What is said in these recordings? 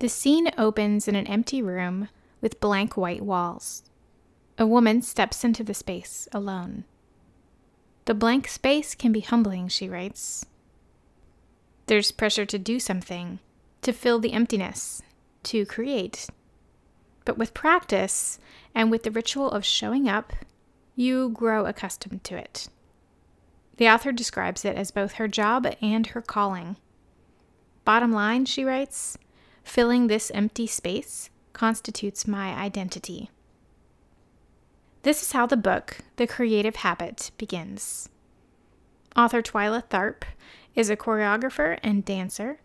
The scene opens in an empty room with blank white walls. A woman steps into the space alone. The blank space can be humbling, she writes. There's pressure to do something, to fill the emptiness, to create. But with practice and with the ritual of showing up, you grow accustomed to it. The author describes it as both her job and her calling. Bottom line, she writes, filling this empty space constitutes my identity. This is how the book, The Creative Habit, begins. Author Twyla Tharp is a choreographer and dancer,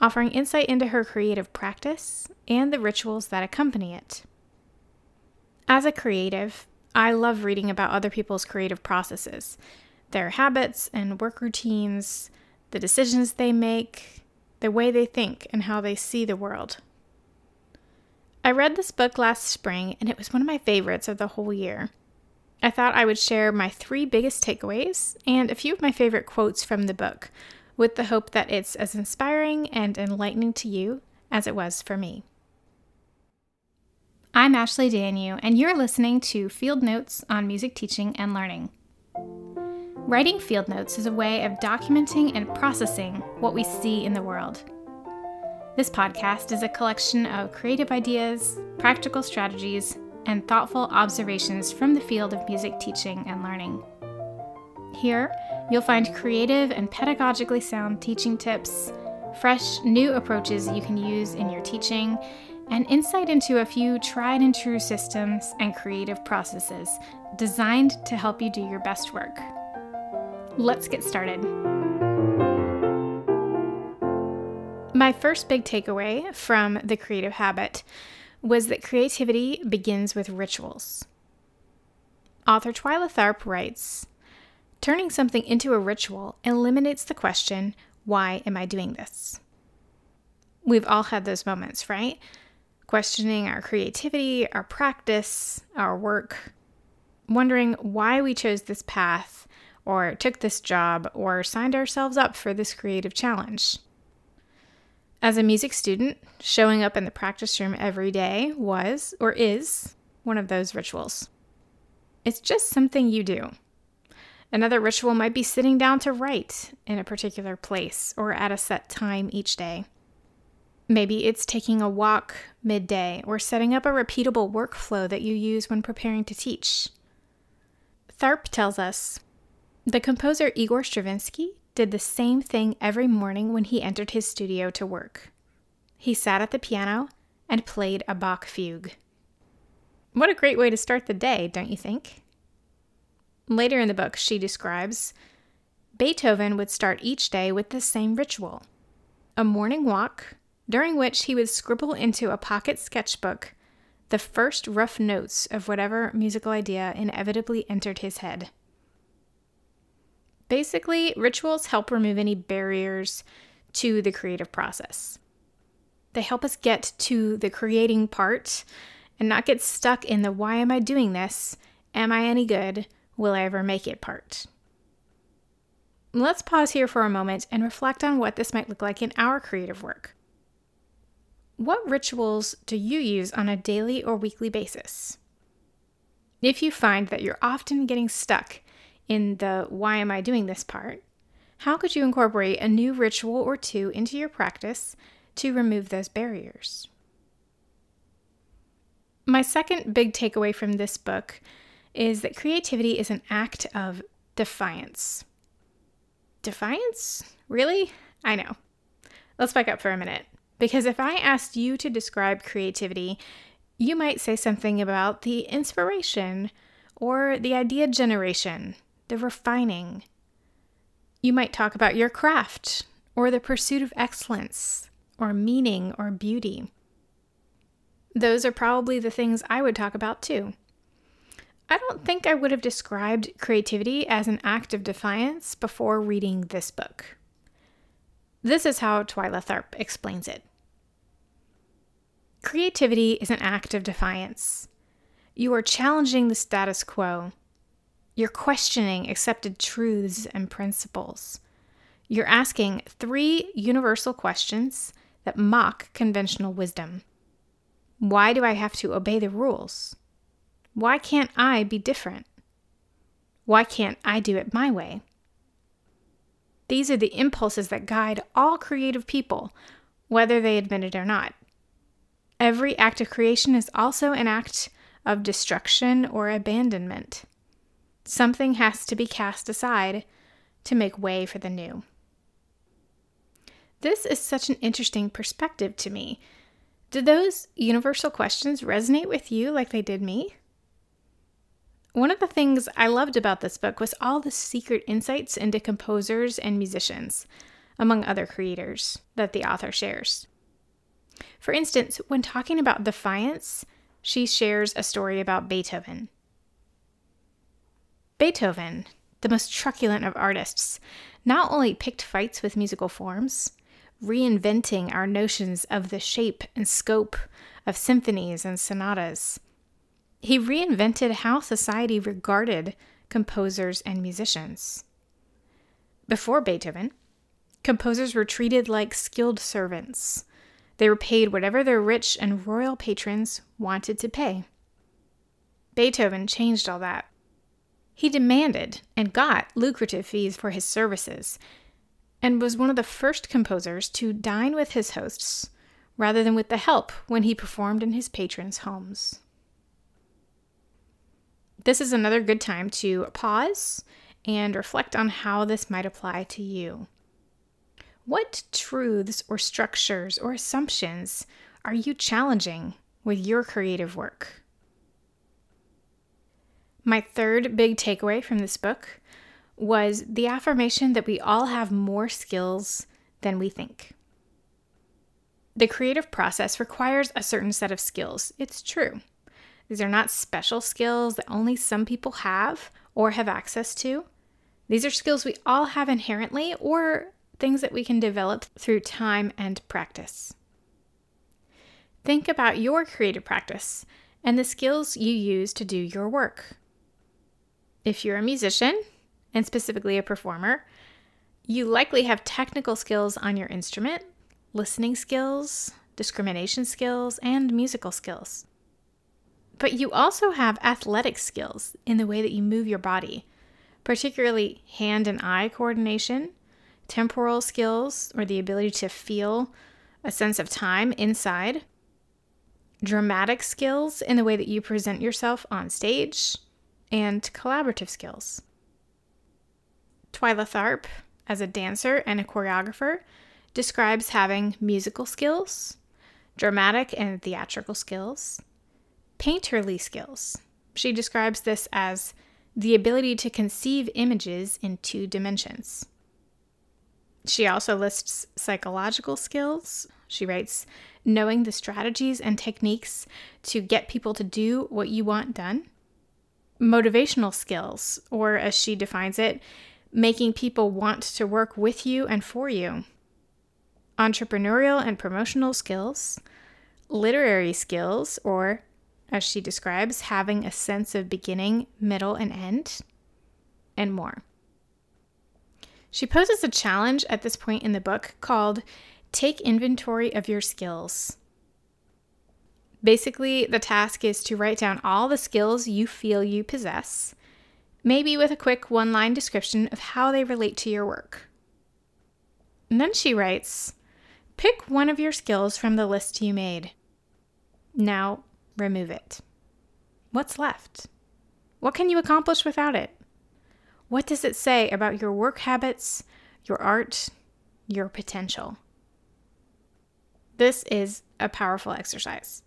offering insight into her creative practice and the rituals that accompany it. As a creative, I love reading about other people's creative processes, their habits and work routines, the decisions they make, the way they think, and how they see the world. I read this book last spring, and it was one of my favorites of the whole year. I thought I would share my three biggest takeaways and a few of my favorite quotes from the book, with the hope that it's as inspiring and enlightening to you as it was for me. I'm Ashley Danyew, and you're listening to Field Notes on Music Teaching and Learning. Writing field notes is a way of documenting and processing what we see in the world. This podcast is a collection of creative ideas, practical strategies, and thoughtful observations from the field of music teaching and learning. Here, you'll find creative and pedagogically sound teaching tips, fresh, new approaches you can use in your teaching, and insight into a few tried and true systems and creative processes designed to help you do your best work. Let's get started. My first big takeaway from the creative habit was that creativity begins with rituals. Author Twyla Tharp writes Turning something into a ritual eliminates the question, why am I doing this? We've all had those moments, right? Questioning our creativity, our practice, our work, wondering why we chose this path or took this job, or signed ourselves up for this creative challenge. As a music student, showing up in the practice room every day was, or is, one of those rituals. It's just something you do. Another ritual might be sitting down to write in a particular place or at a set time each day. Maybe it's taking a walk midday or setting up a repeatable workflow that you use when preparing to teach. Tharp tells us the composer Igor Stravinsky did the same thing every morning when he entered his studio to work. He sat at the piano and played a Bach fugue. What a great way to start the day, don't you think? Later in the book, she describes Beethoven would start each day with the same ritual a morning walk, during which he would scribble into a pocket sketchbook the first rough notes of whatever musical idea inevitably entered his head. Basically, rituals help remove any barriers to the creative process. They help us get to the creating part and not get stuck in the why am I doing this? Am I any good? Will I ever make it part? Let's pause here for a moment and reflect on what this might look like in our creative work. What rituals do you use on a daily or weekly basis? If you find that you're often getting stuck in the why am I doing this part, how could you incorporate a new ritual or two into your practice to remove those barriers? My second big takeaway from this book is that creativity is an act of defiance. Defiance? Really? I know. Let's back up for a minute. Because if I asked you to describe creativity, you might say something about the inspiration or the idea generation the refining. You might talk about your craft, or the pursuit of excellence, or meaning, or beauty. Those are probably the things I would talk about too. I don't think I would have described creativity as an act of defiance before reading this book. This is how Twyla Tharp explains it. Creativity is an act of defiance. You are challenging the status quo, you're questioning accepted truths and principles. You're asking three universal questions that mock conventional wisdom. Why do I have to obey the rules? Why can't I be different? Why can't I do it my way? These are the impulses that guide all creative people, whether they admit it or not. Every act of creation is also an act of destruction or abandonment. Something has to be cast aside to make way for the new. This is such an interesting perspective to me. Did those universal questions resonate with you like they did me? One of the things I loved about this book was all the secret insights into composers and musicians, among other creators, that the author shares. For instance, when talking about defiance, she shares a story about Beethoven. Beethoven, the most truculent of artists, not only picked fights with musical forms, reinventing our notions of the shape and scope of symphonies and sonatas, he reinvented how society regarded composers and musicians. Before Beethoven, composers were treated like skilled servants. They were paid whatever their rich and royal patrons wanted to pay. Beethoven changed all that. He demanded and got lucrative fees for his services, and was one of the first composers to dine with his hosts rather than with the help when he performed in his patrons' homes. This is another good time to pause and reflect on how this might apply to you. What truths or structures or assumptions are you challenging with your creative work? My third big takeaway from this book was the affirmation that we all have more skills than we think. The creative process requires a certain set of skills. It's true. These are not special skills that only some people have or have access to. These are skills we all have inherently or things that we can develop through time and practice. Think about your creative practice and the skills you use to do your work. If you're a musician, and specifically a performer, you likely have technical skills on your instrument, listening skills, discrimination skills, and musical skills. But you also have athletic skills in the way that you move your body, particularly hand and eye coordination, temporal skills, or the ability to feel a sense of time inside, dramatic skills in the way that you present yourself on stage, and collaborative skills. Twyla Tharp, as a dancer and a choreographer, describes having musical skills, dramatic and theatrical skills, painterly skills. She describes this as the ability to conceive images in two dimensions. She also lists psychological skills. She writes, knowing the strategies and techniques to get people to do what you want done. Motivational skills, or as she defines it, making people want to work with you and for you. Entrepreneurial and promotional skills, literary skills, or as she describes, having a sense of beginning, middle, and end, and more. She poses a challenge at this point in the book called Take Inventory of Your Skills. Basically, the task is to write down all the skills you feel you possess maybe with a quick one line description of how they relate to your work. And then she writes Pick one of your skills from the list you made. Now, remove it. What's left? What can you accomplish without it? What does it say about your work habits, your art, your potential? This is a powerful exercise.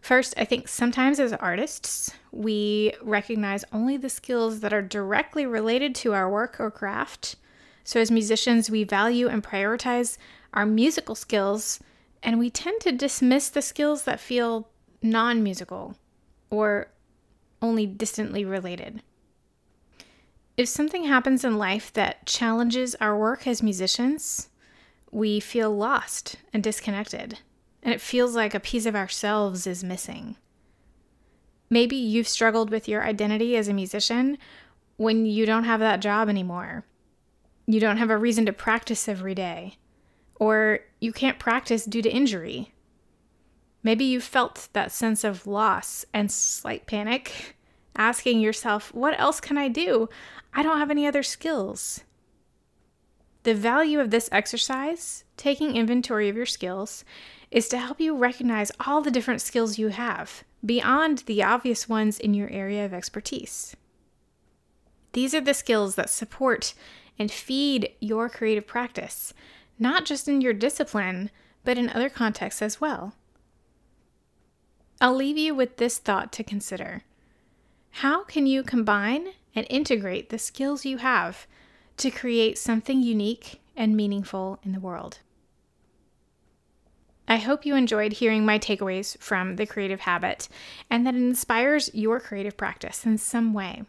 First, I think sometimes as artists, we recognize only the skills that are directly related to our work or craft. So, as musicians, we value and prioritize our musical skills, and we tend to dismiss the skills that feel non musical or only distantly related. If something happens in life that challenges our work as musicians, we feel lost and disconnected and it feels like a piece of ourselves is missing. Maybe you've struggled with your identity as a musician when you don't have that job anymore. You don't have a reason to practice every day. or you can't practice due to injury. Maybe you felt that sense of loss and slight panic, asking yourself, What else can I do? I don't have any other skills. The value of this exercise, taking inventory of your skills, is to help you recognize all the different skills you have beyond the obvious ones in your area of expertise. These are the skills that support and feed your creative practice, not just in your discipline, but in other contexts as well. I'll leave you with this thought to consider How can you combine and integrate the skills you have to create something unique and meaningful in the world? I hope you enjoyed hearing my takeaways from The Creative Habit and that it inspires your creative practice in some way.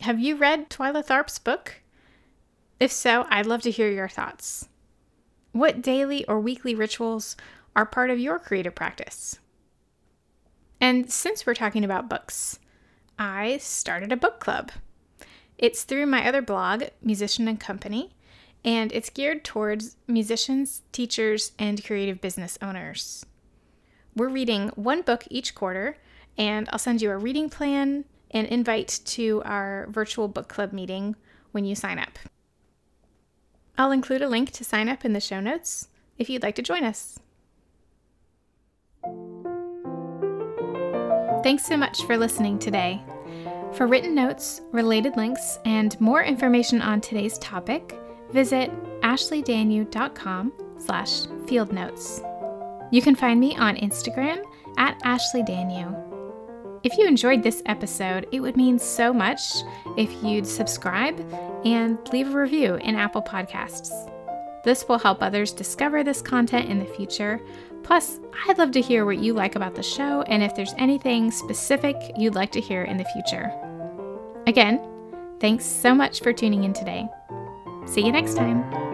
Have you read Twyla Tharp's book? If so, I'd love to hear your thoughts. What daily or weekly rituals are part of your creative practice? And since we're talking about books, I started a book club. It's through my other blog, Musician and Company, and it's geared towards musicians, teachers, and creative business owners. We're reading one book each quarter, and I'll send you a reading plan and invite to our virtual book club meeting when you sign up. I'll include a link to sign up in the show notes if you'd like to join us. Thanks so much for listening today. For written notes, related links, and more information on today's topic, visit ashleydanyew.com slash field notes. You can find me on Instagram at ashleydanyew. If you enjoyed this episode, it would mean so much if you'd subscribe and leave a review in Apple Podcasts. This will help others discover this content in the future. Plus, I'd love to hear what you like about the show and if there's anything specific you'd like to hear in the future. Again, thanks so much for tuning in today. See you next time.